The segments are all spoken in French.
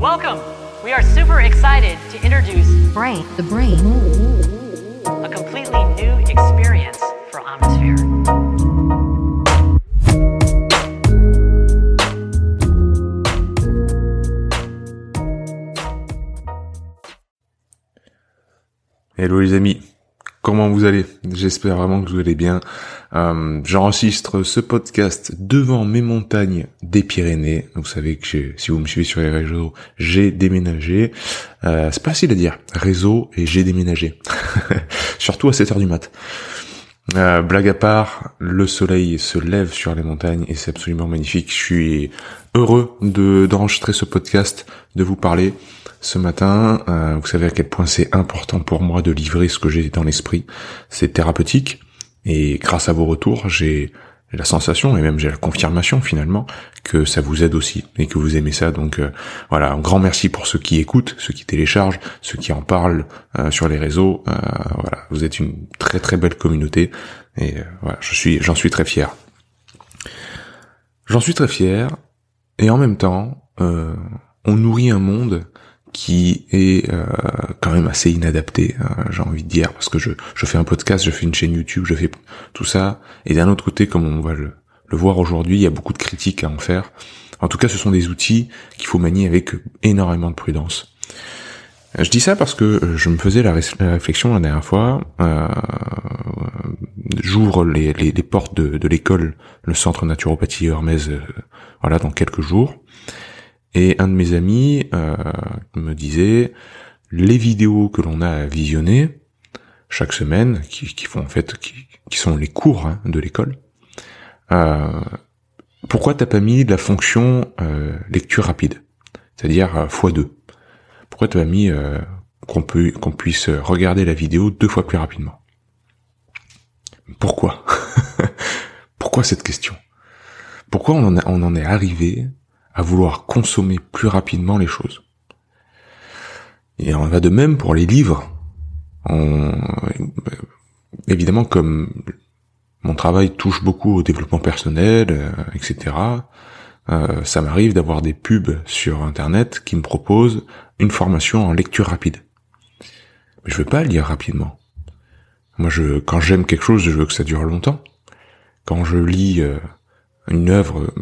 Welkom, we are super excited to introduce Brain, the Brain, a completely new experience for Omnisphere. Hello les amis, Comment vous allez? J'espère vraiment que vous allez bien. Euh, J'enregistre ce podcast devant mes montagnes des Pyrénées. Vous savez que si vous me suivez sur les réseaux, j'ai déménagé. Euh, c'est pas facile à dire. Réseau et j'ai déménagé. Surtout à 7h du mat. Euh, blague à part, le soleil se lève sur les montagnes et c'est absolument magnifique. Je suis heureux de d'enregistrer ce podcast, de vous parler ce matin. Euh, vous savez à quel point c'est important pour moi de livrer ce que j'ai dans l'esprit. C'est thérapeutique et grâce à vos retours, j'ai la sensation et même j'ai la confirmation finalement que ça vous aide aussi et que vous aimez ça. Donc euh, voilà, un grand merci pour ceux qui écoutent, ceux qui téléchargent, ceux qui en parlent euh, sur les réseaux. voilà, vous êtes une très très belle communauté et voilà, je suis j'en suis très fier. J'en suis très fier et en même temps, on nourrit un monde qui est euh, quand même assez inadapté, hein, j'ai envie de dire, parce que je, je fais un podcast, je fais une chaîne YouTube, je fais tout ça, et d'un autre côté, comme on va le, le voir aujourd'hui, il y a beaucoup de critiques à en faire. En tout cas, ce sont des outils qu'il faut manier avec énormément de prudence. Je dis ça parce que je me faisais la, réflexion la dernière fois. Euh, J'ouvre les, les, les, portes de, de l'école, le centre naturopathie Hermès, euh, voilà, dans quelques jours. Et un de mes amis euh, me disait les vidéos que l'on a à chaque semaine, qui, font en fait, qui, sont les cours hein, de l'école. Euh, pourquoi t'as pas mis la fonction euh, lecture rapide, c'est-à-dire euh, x2 Pourquoi t'as pas mis qu'on peut qu'on puisse regarder la vidéo deux fois plus rapidement? Pourquoi? Pourquoi cette question? Pourquoi on en est arrivé à vouloir consommer plus rapidement les choses. Et on va de même pour les livres. évidemment, comme mon travail touche beaucoup au développement personnel, euh, etc., euh, ça m'arrive d'avoir des pubs sur Internet qui me proposent une formation en lecture rapide. Mais je veux pas lire rapidement. Moi, je, quand j'aime quelque chose, je veux que ça dure longtemps. Quand je lis euh, une œuvre,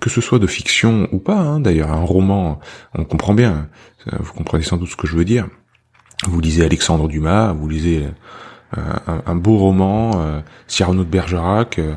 que ce soit de fiction ou pas, hein, d'ailleurs, un roman, on comprend bien, vous comprenez sans doute ce que je veux dire. Vous lisez Alexandre Dumas, vous lisez euh, un, beau roman, euh, Cyrano de Bergerac, euh,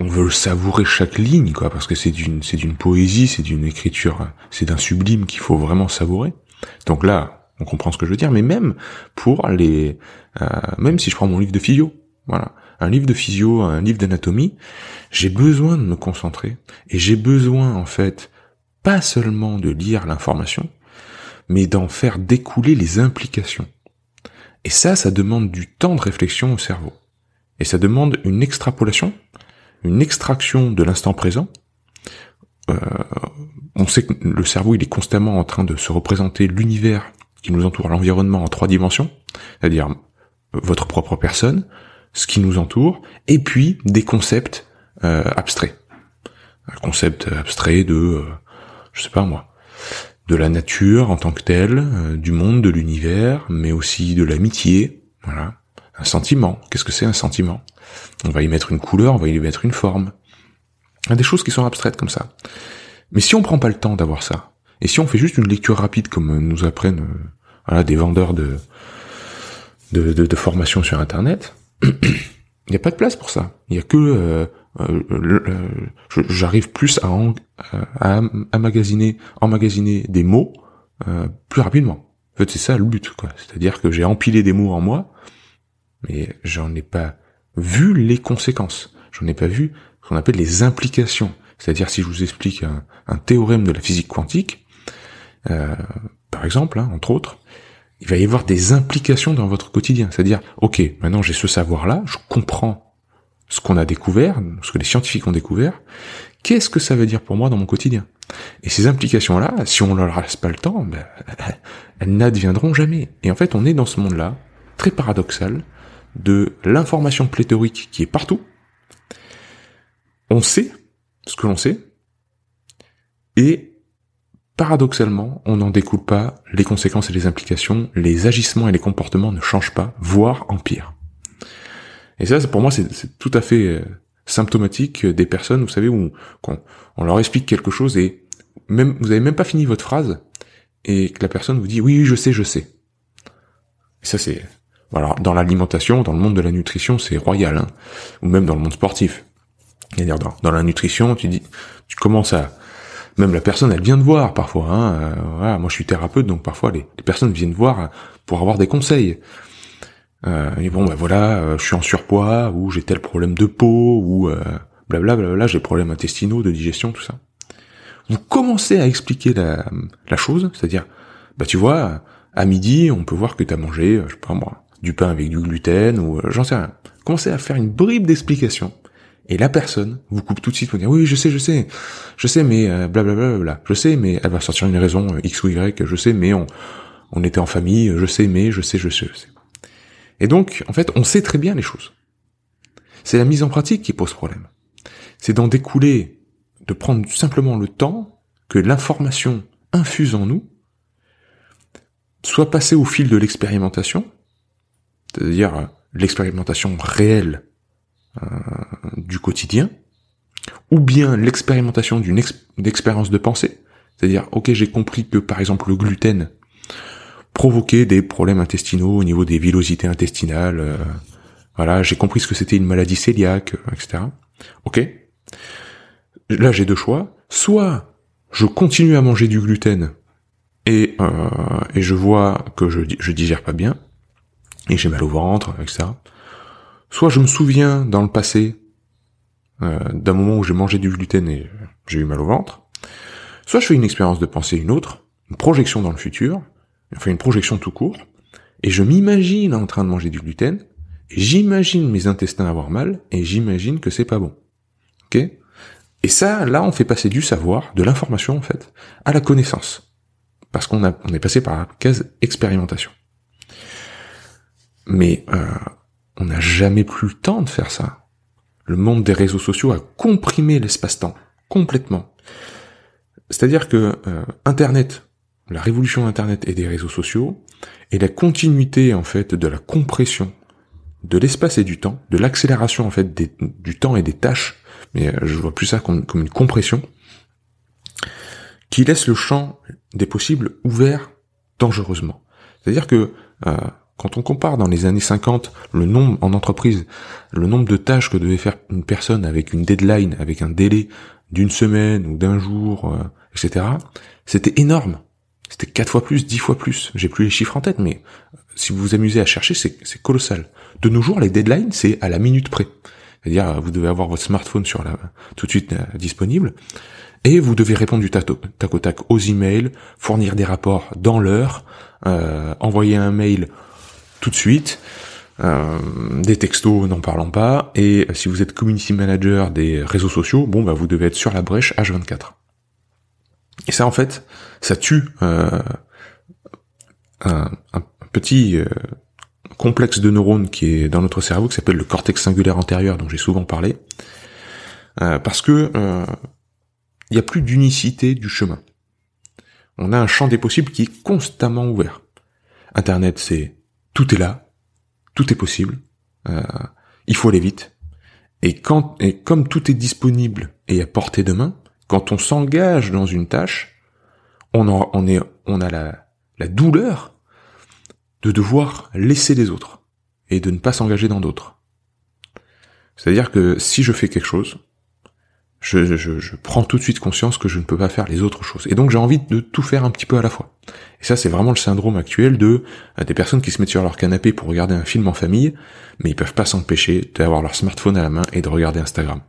on veut savourer chaque ligne, quoi, parce que c'est d'une, c'est d'une poésie, c'est d'une écriture, c'est d'un sublime qu'il faut vraiment savourer. Donc là, on comprend ce que je veux dire, mais même pour les, euh, même si je prends mon livre de physio, voilà, un livre de physio, un livre d'anatomie, j'ai besoin de me concentrer et j'ai besoin en fait pas seulement de lire l'information, mais d'en faire découler les implications. Et ça, ça demande du temps de réflexion au cerveau. Et ça demande une extrapolation, une extraction de l'instant présent. Euh, on sait que le cerveau, il est constamment en train de se représenter l'univers qui nous entoure, l'environnement en trois dimensions, c'est-à-dire votre propre personne, ce qui nous entoure, et puis des concepts euh, abstraits. Un concept abstrait de, euh, je sais pas moi, de la nature en tant que telle, euh, du monde, de l'univers, mais aussi de l'amitié, voilà. Un sentiment. Qu'est-ce que c'est un sentiment? On va y mettre une couleur, on va y mettre une forme. Des choses qui sont abstraites comme ça. Mais si on prend pas le temps d'avoir ça, et si on fait juste une lecture rapide comme nous apprennent voilà, des vendeurs de, de, de, de formation sur Internet, il n'y a pas de place pour ça. Il y a que euh, euh, j'arrive plus à, en, emmagasiner des mots euh, plus rapidement. En fait, c'est ça le but, quoi. C'est-à-dire que j'ai empilé des mots en moi, mais j'en ai pas vu les conséquences. J'en ai pas vu ce qu'on appelle les implications. C'est-à-dire si je vous explique un, théorème de la physique quantique, par exemple, hein, entre autres, il va y avoir des implications dans votre quotidien. C'est-à-dire, ok, maintenant j'ai ce savoir-là, je comprends ce qu'on a découvert, ce que les scientifiques ont découvert, qu'est-ce que ça veut dire pour moi dans mon quotidien? Et ces implications-là, si on ne leur laisse pas le temps, ben, elles n'adviendront jamais. Et en fait, on est dans ce monde-là, très paradoxal, de l'information pléthorique qui est partout. On sait ce que l'on sait, et paradoxalement, on n'en découle pas les conséquences et les implications, les agissements et les comportements ne changent pas, voire empirent. Et ça, pour moi, c'est tout à fait euh, symptomatique des personnes, vous savez, où on, on leur explique quelque chose et même vous avez même pas fini votre phrase et que la personne vous dit oui, oui je sais, je sais. Ça c'est voilà dans l'alimentation, dans le monde de la nutrition, c'est royal, hein, ou même dans le monde sportif. C'est-à-dire dans, dans la nutrition, tu dis, tu commences à même la personne, elle vient de voir parfois. Hein, euh, voilà, moi, je suis thérapeute, donc parfois les, personnes viennent voir pour avoir des conseils. Euh, et bon, ben voilà, euh, je suis en surpoids, ou j'ai tel problème de peau, ou euh, blablabla, j'ai problèmes intestinaux, de digestion, tout ça. Vous commencez à expliquer la, la chose, c'est-à-dire, bah tu vois, à midi, on peut voir que tu as mangé, je sais pas moi, du pain avec du gluten, ou j'en sais rien. Commencez à faire une bribe d'explication et la personne vous coupe tout de suite pour dire oui je sais je sais je sais mais blablabla euh, bla, je sais mais elle va sortir une raison euh, x ou y je sais mais on on était en famille je sais mais je sais je sais je sais. Et donc en fait on sait très bien les choses. C'est la mise en pratique qui pose problème. C'est d'en découler de prendre simplement le temps que l'information infuse en nous soit passée au fil de l'expérimentation c'est-à-dire euh, l'expérimentation réelle euh, du quotidien, ou bien l'expérimentation d'une expérience de pensée, c'est-à-dire, ok, j'ai compris que par exemple le gluten provoquait des problèmes intestinaux au niveau des villosités intestinales, euh, voilà, j'ai compris ce que c'était une maladie cœliaque, euh, etc. Ok, là j'ai deux choix, soit je continue à manger du gluten et, et je vois que je, je digère pas bien, et j'ai mal au ventre, etc. Soit je me souviens dans le passé euh, d'un moment où j'ai mangé du gluten et j'ai eu mal au ventre, soit je fais une expérience de pensée une autre, une projection dans le futur, enfin une projection tout court, et je m'imagine en train de manger du gluten, et j'imagine mes intestins avoir mal, et j'imagine que c'est pas bon. Ok? Et ça, là, on fait passer du savoir, de l'information en fait, à la connaissance. Parce qu'on a, on est passé par la case expérimentation. Mais euh, on n'a jamais plus le temps de faire ça. Le monde des réseaux sociaux a comprimé l'espace-temps complètement. C'est-à-dire que euh, Internet, la révolution Internet et des réseaux sociaux, est la continuité en fait de la compression de l'espace et du temps, de l'accélération en fait du temps et des tâches, mais euh, je vois plus ça comme, une compression, qui laisse le champ des possibles ouvert dangereusement. C'est-à-dire que euh, quand on compare dans les années 50 le nombre en entreprise, le nombre de tâches que devait faire une personne avec une deadline, avec un délai d'une semaine ou d'un jour, euh, etc., c'était énorme. C'était quatre fois plus, dix fois plus. J'ai plus les chiffres en tête, mais euh, si vous vous amusez à chercher, c'est colossal. De nos jours, les deadlines, c'est à la minute près. C'est-à-dire, vous devez avoir votre smartphone sur la, tout de suite euh, disponible, et vous devez répondre du tac, au tac aux emails, fournir des rapports dans l'heure, envoyer un mail tout de suite. Euh, des textos, n'en parlons pas. Et si vous êtes community manager des réseaux sociaux, bon bah vous devez être sur la brèche H24. Et ça en fait, ça tue euh, un, petit euh, complexe de neurones qui est dans notre cerveau qui s'appelle le cortex singulaire antérieur dont j'ai souvent parlé, parce que il n'y a plus d'unicité du chemin. On a un champ des possibles qui est constamment ouvert. Internet, c'est tout est là, tout est possible, euh, il faut aller vite. Et quand et comme tout est disponible et à portée de main, quand on s'engage dans une tâche, on, on est on a la, la douleur de devoir laisser les autres et de ne pas s'engager dans d'autres. C'est-à-dire que si je fais quelque chose, je, je, je, prends tout de suite conscience que je ne peux pas faire les autres choses. Et donc j'ai envie de tout faire un petit peu à la fois. Et ça, c'est vraiment le syndrome actuel de euh, des personnes qui se mettent sur leur canapé pour regarder un film en famille, mais ils peuvent pas s'empêcher d'avoir leur smartphone à la main et de regarder Instagram.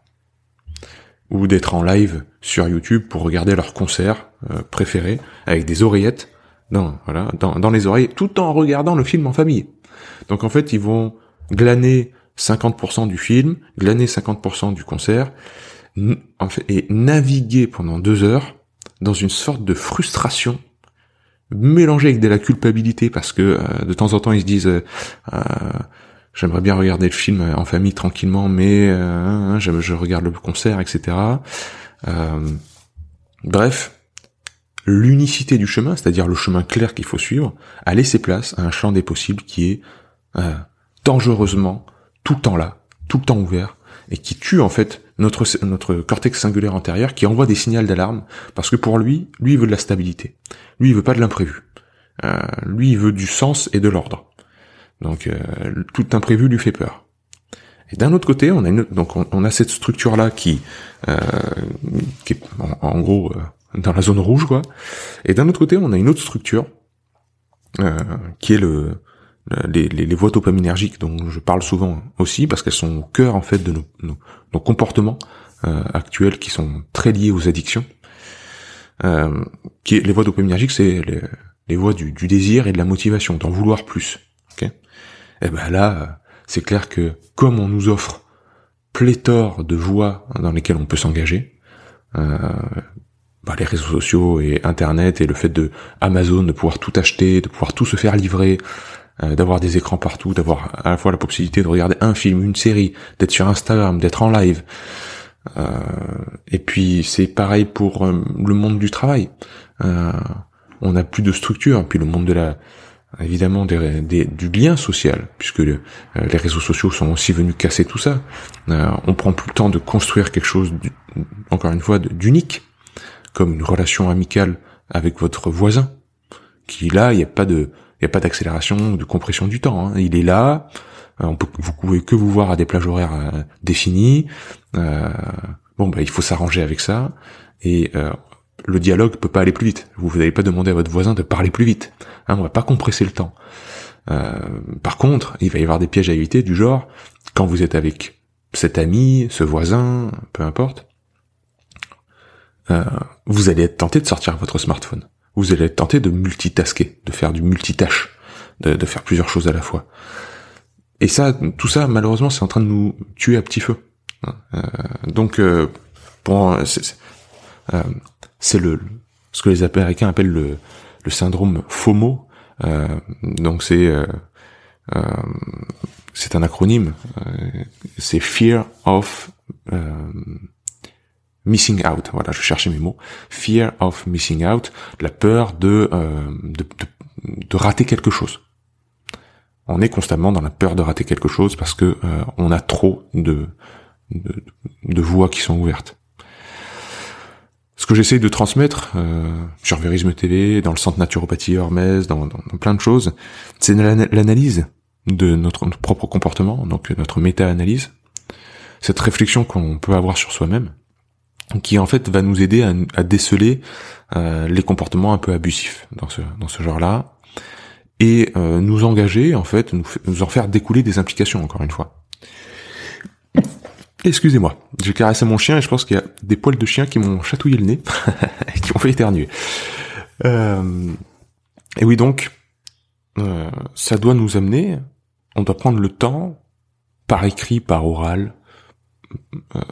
Ou d'être en live sur YouTube pour regarder leur concert euh, préféré avec des oreillettes dans, voilà, dans, dans les oreilles, tout en regardant le film en famille. Donc en fait, ils vont glaner 50% du film, glaner 50% du concert, en fait, et naviguer pendant deux heures dans une sorte de frustration mélangée avec de la culpabilité parce que euh, de temps en temps ils se disent euh, euh, j'aimerais bien regarder le film en famille tranquillement, mais euh, je, je, regarde le concert, etc. Euh, bref, l'unicité du chemin, c'est-à-dire le chemin clair qu'il faut suivre, a laissé place à un champ des possibles qui est dangereusement tout le temps là, tout le temps ouvert, et qui tue en fait notre notre cortex singulaire antérieur, qui envoie des signaux d'alarme, parce que pour lui, lui il veut de la stabilité, lui il veut pas de l'imprévu, euh, lui il veut du sens et de l'ordre. Donc euh, tout imprévu lui fait peur. Et d'un autre côté, on a donc on, a cette structure là qui, euh, qui est en, gros euh, dans la zone rouge quoi. Et d'un autre côté, on a une autre structure euh, qui est le les, les, les voies dopaminergiques dont je parle souvent aussi parce qu'elles sont au cœur en fait de nos, comportements euh, actuels qui sont très liés aux addictions. Euh, les voies dopaminergiques, c'est les, voies du, désir et de la motivation, d'en vouloir plus. Okay et ben là, c'est clair que comme on nous offre pléthore de voies dans lesquelles on peut s'engager, euh, bah, les réseaux sociaux et Internet et le fait de Amazon de pouvoir tout acheter, de pouvoir tout se faire livrer, euh, d'avoir des écrans partout, d'avoir à la fois la possibilité de regarder un film, une série, d'être sur Instagram, d'être en live. Euh, et puis c'est pareil pour euh, le monde du travail. On n'a plus de structure. Puis le monde de la évidemment du lien social, puisque les réseaux sociaux sont aussi venus casser tout ça. on prend plus le temps de construire quelque chose, encore une fois, d'unique comme une relation amicale avec votre voisin, qui là, il n'y a pas de, il y a pas d'accélération, de compression du temps. Hein. Il est là, euh, vous pouvez que vous voir à des plages horaires euh, définies. Euh, bon, bah, il faut s'arranger avec ça. Et le dialogue peut pas aller plus vite. Vous n'allez pas demander à votre voisin de parler plus vite. Hein, on va pas compresser le temps. par contre, il va y avoir des pièges à éviter du genre quand vous êtes avec cet ami, ce voisin, peu importe vous allez être tenté de sortir votre smartphone. Vous allez être tenté de multitasker, de faire du multitâche, de, faire plusieurs choses à la fois. Et ça, tout ça, malheureusement, c'est en train de nous tuer à petit feu. Euh, donc, euh, c'est le ce que les Américains appellent le, le syndrome FOMO. donc c'est c'est un acronyme. c'est Fear of missing out. Voilà, je cherchais mes mots. Fear of missing out, la peur de, euh, de, de, rater quelque chose. On est constamment dans la peur de rater quelque chose parce que euh, on a trop de, de, de, voies qui sont ouvertes. Ce que j'essaye de transmettre euh, sur Vérisme TV, dans le centre naturopathie Hermès, dans, dans, plein de choses, c'est l'analyse de notre, notre propre comportement, donc notre méta-analyse, cette réflexion qu'on peut avoir sur soi-même, qui en fait va nous aider à, déceler euh, les comportements un peu abusifs dans ce genre-là et euh, nous engager en fait nous, en faire découler des implications encore une fois. Excusez-moi, j'ai caressé mon chien et je pense qu'il y a des poils de chien qui m'ont chatouillé le nez et qui m'ont fait éternuer. Euh, et oui donc, ça doit nous amener, on doit prendre le temps, par écrit, par oral,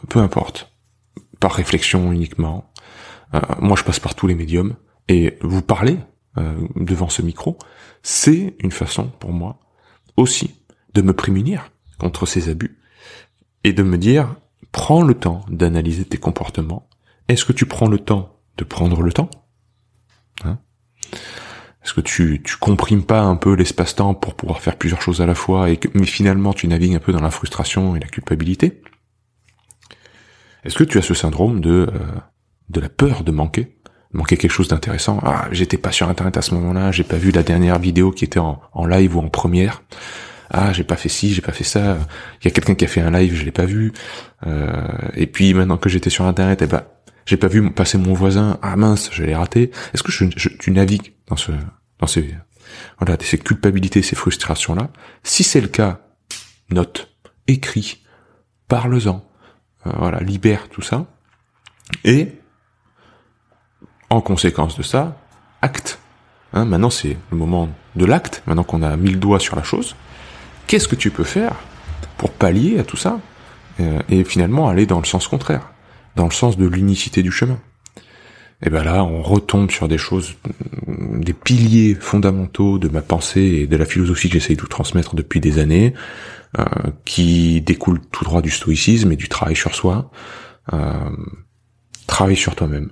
peu importe, par réflexion uniquement. Euh, moi, je passe par tous les médiums et vous parler euh, devant ce micro, c'est une façon pour moi aussi de me prémunir contre ces abus et de me dire prends le temps d'analyser tes comportements. Est-ce que tu prends le temps de prendre le temps hein? Est-ce que tu tu comprimes pas un peu l'espace-temps pour pouvoir faire plusieurs choses à la fois et mais finalement tu navigues un peu dans la frustration et la culpabilité? Est-ce que tu as ce syndrome de euh, de la peur de manquer, manquer quelque chose d'intéressant? Ah, j'étais pas sur internet à ce moment-là, j'ai pas vu la dernière vidéo qui était en, live ou en première. Ah, j'ai pas fait ci, j'ai pas fait ça. Il y a quelqu'un qui a fait un live, je l'ai pas vu. Euh, et puis maintenant que j'étais sur internet, eh ben, j'ai pas vu passer mon voisin. Ah mince, je l'ai raté. Est-ce que tu navigues dans ce, dans ces, voilà, ces culpabilités, ces frustrations là Si c'est le cas, note, écris, parle-en, voilà, libère tout ça. Et en conséquence de ça, acte. Hein, maintenant, c'est le moment de l'acte. Maintenant qu'on a mis le doigt sur la chose, qu'est-ce que tu peux faire pour pallier à tout ça euh, et finalement aller dans le sens contraire, dans le sens de l'unicité du chemin? Et ben là, on retombe sur des choses, des piliers fondamentaux de ma pensée et de la philosophie que j'essaye de vous transmettre depuis des années. Qui découle tout droit du stoïcisme et du travail sur soi. travaille sur toi-même.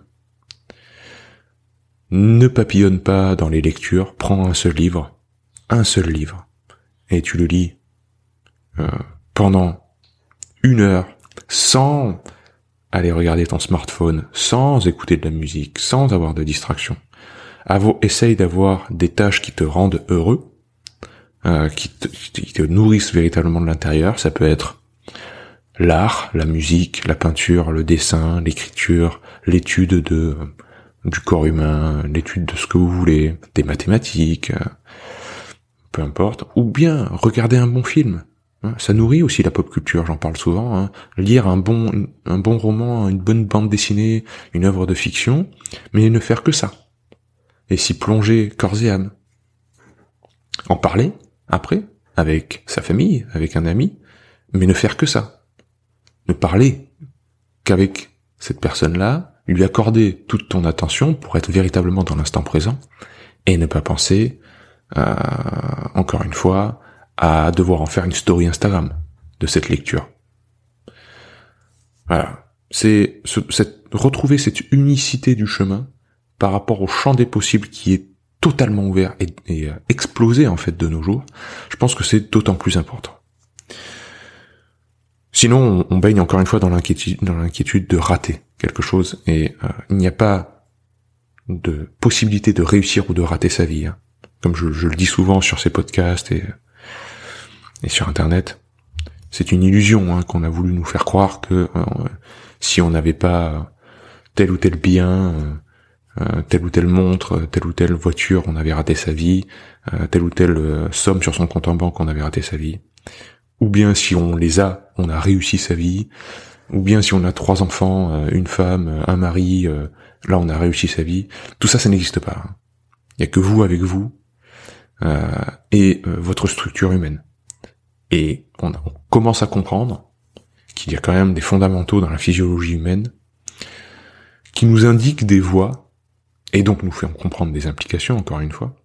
Ne papillonne pas dans les lectures, prends un seul livre, un seul livre, et tu le lis pendant une heure, sans aller regarder ton smartphone, sans écouter de la musique, sans avoir de distraction. Essaye d'avoir des tâches qui te rendent heureux, euh, qui, te, qui, te, nourrissent véritablement de l'intérieur. Ça peut être l'art, la musique, la peinture, le dessin, l'écriture, l'étude de du corps humain, l'étude de ce que vous voulez, des mathématiques, euh, peu importe, ou bien regarder un bon film. Hein, ça nourrit aussi la pop culture, j'en parle souvent. Hein. Lire un bon, un bon roman, une bonne bande dessinée, une œuvre de fiction, mais ne faire que ça. Et s'y plonger corps et âme. En parler, après, avec sa famille, avec un ami, mais ne faire que ça. Ne parler qu'avec cette personne-là, lui accorder toute ton attention pour être véritablement dans l'instant présent, et ne pas penser, euh, encore une fois, à devoir en faire une story Instagram de cette lecture. Voilà. C'est retrouver cette unicité du chemin par rapport au champ des possibles qui est totalement ouvert et, euh, explosé en fait de nos jours. Je pense que c'est d'autant plus important. Sinon, on, baigne encore une fois dans l'inquiétude, de rater quelque chose et euh, il n'y a pas de possibilité de réussir ou de rater sa vie. Hein. Comme je, le dis souvent sur ces podcasts et et sur Internet. C'est une illusion hein, qu'on a voulu nous faire croire que euh, si on n'avait pas tel ou tel bien, euh, euh, telle ou telle montre, telle ou telle voiture, on avait raté sa vie, telle ou telle somme sur son compte en banque, on avait raté sa vie. Ou bien si on les a, on a réussi sa vie. Ou bien si on a trois enfants, une femme, un mari, là on a réussi sa vie. Tout ça, ça n'existe pas. Hein. Il n'y a que vous avec vous et votre structure humaine. Et on, commence à comprendre qu'il y a quand même des fondamentaux dans la physiologie humaine qui nous indiquent des voies, et donc nous font comprendre des implications, encore une fois,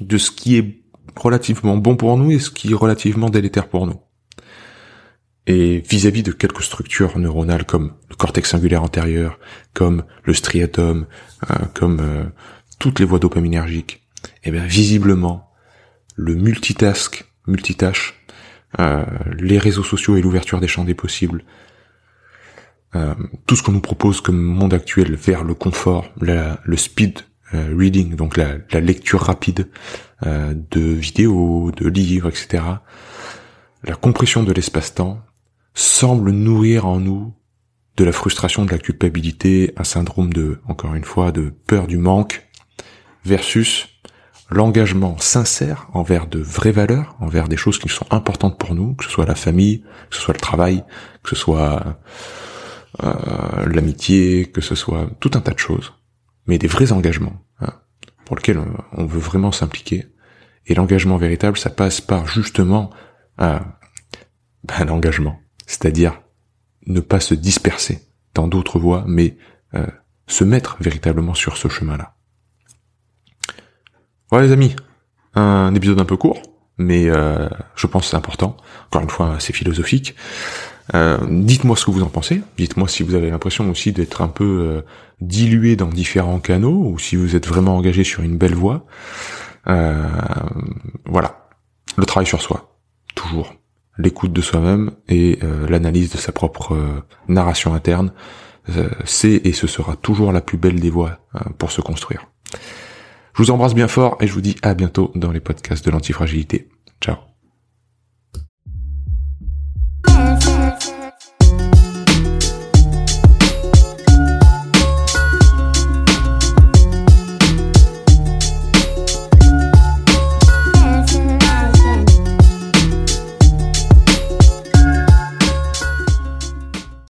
de ce qui est relativement bon pour nous et ce qui est relativement délétère pour nous. Et vis-à-vis de quelques structures neuronales comme le cortex singulaire antérieur, comme le striatum, euh, comme euh, toutes les voies dopaminergiques, eh bien visiblement, le multitask, multitâche, euh, les réseaux sociaux et l'ouverture des champs des possibles, euh, tout ce qu'on nous propose comme monde actuel vers le confort, le speed euh, reading, donc la, lecture rapide de vidéos, de livres, etc. La compression de l'espace-temps semble nourrir en nous de la frustration, de la culpabilité, un syndrome de, encore une fois, de peur du manque, versus l'engagement sincère envers de vraies valeurs, envers des choses qui sont importantes pour nous, que ce soit la famille, que ce soit le travail, que ce soit euh, l'amitié, que ce soit tout un tas de choses, mais des vrais engagements hein, pour lesquels on veut vraiment s'impliquer. Et l'engagement véritable, ça passe par justement euh, ben, l'engagement, c'est-à-dire ne pas se disperser dans d'autres voies, mais euh, se mettre véritablement sur ce chemin-là. Voilà les amis, un épisode un peu court, mais euh, je pense c'est important. Encore une fois, c'est philosophique. Euh, dites-moi ce que vous en pensez. Dites-moi si vous avez l'impression aussi d'être un peu euh, dilué dans différents canaux ou si vous êtes vraiment engagé sur une belle voie. voilà, le travail sur soi, toujours. L'écoute de soi-même et l'analyse de sa propre narration interne, c'est et ce sera toujours la plus belle des voies pour se construire. Je vous embrasse bien fort et je vous dis à bientôt dans les podcasts de l'antifragilité. Ciao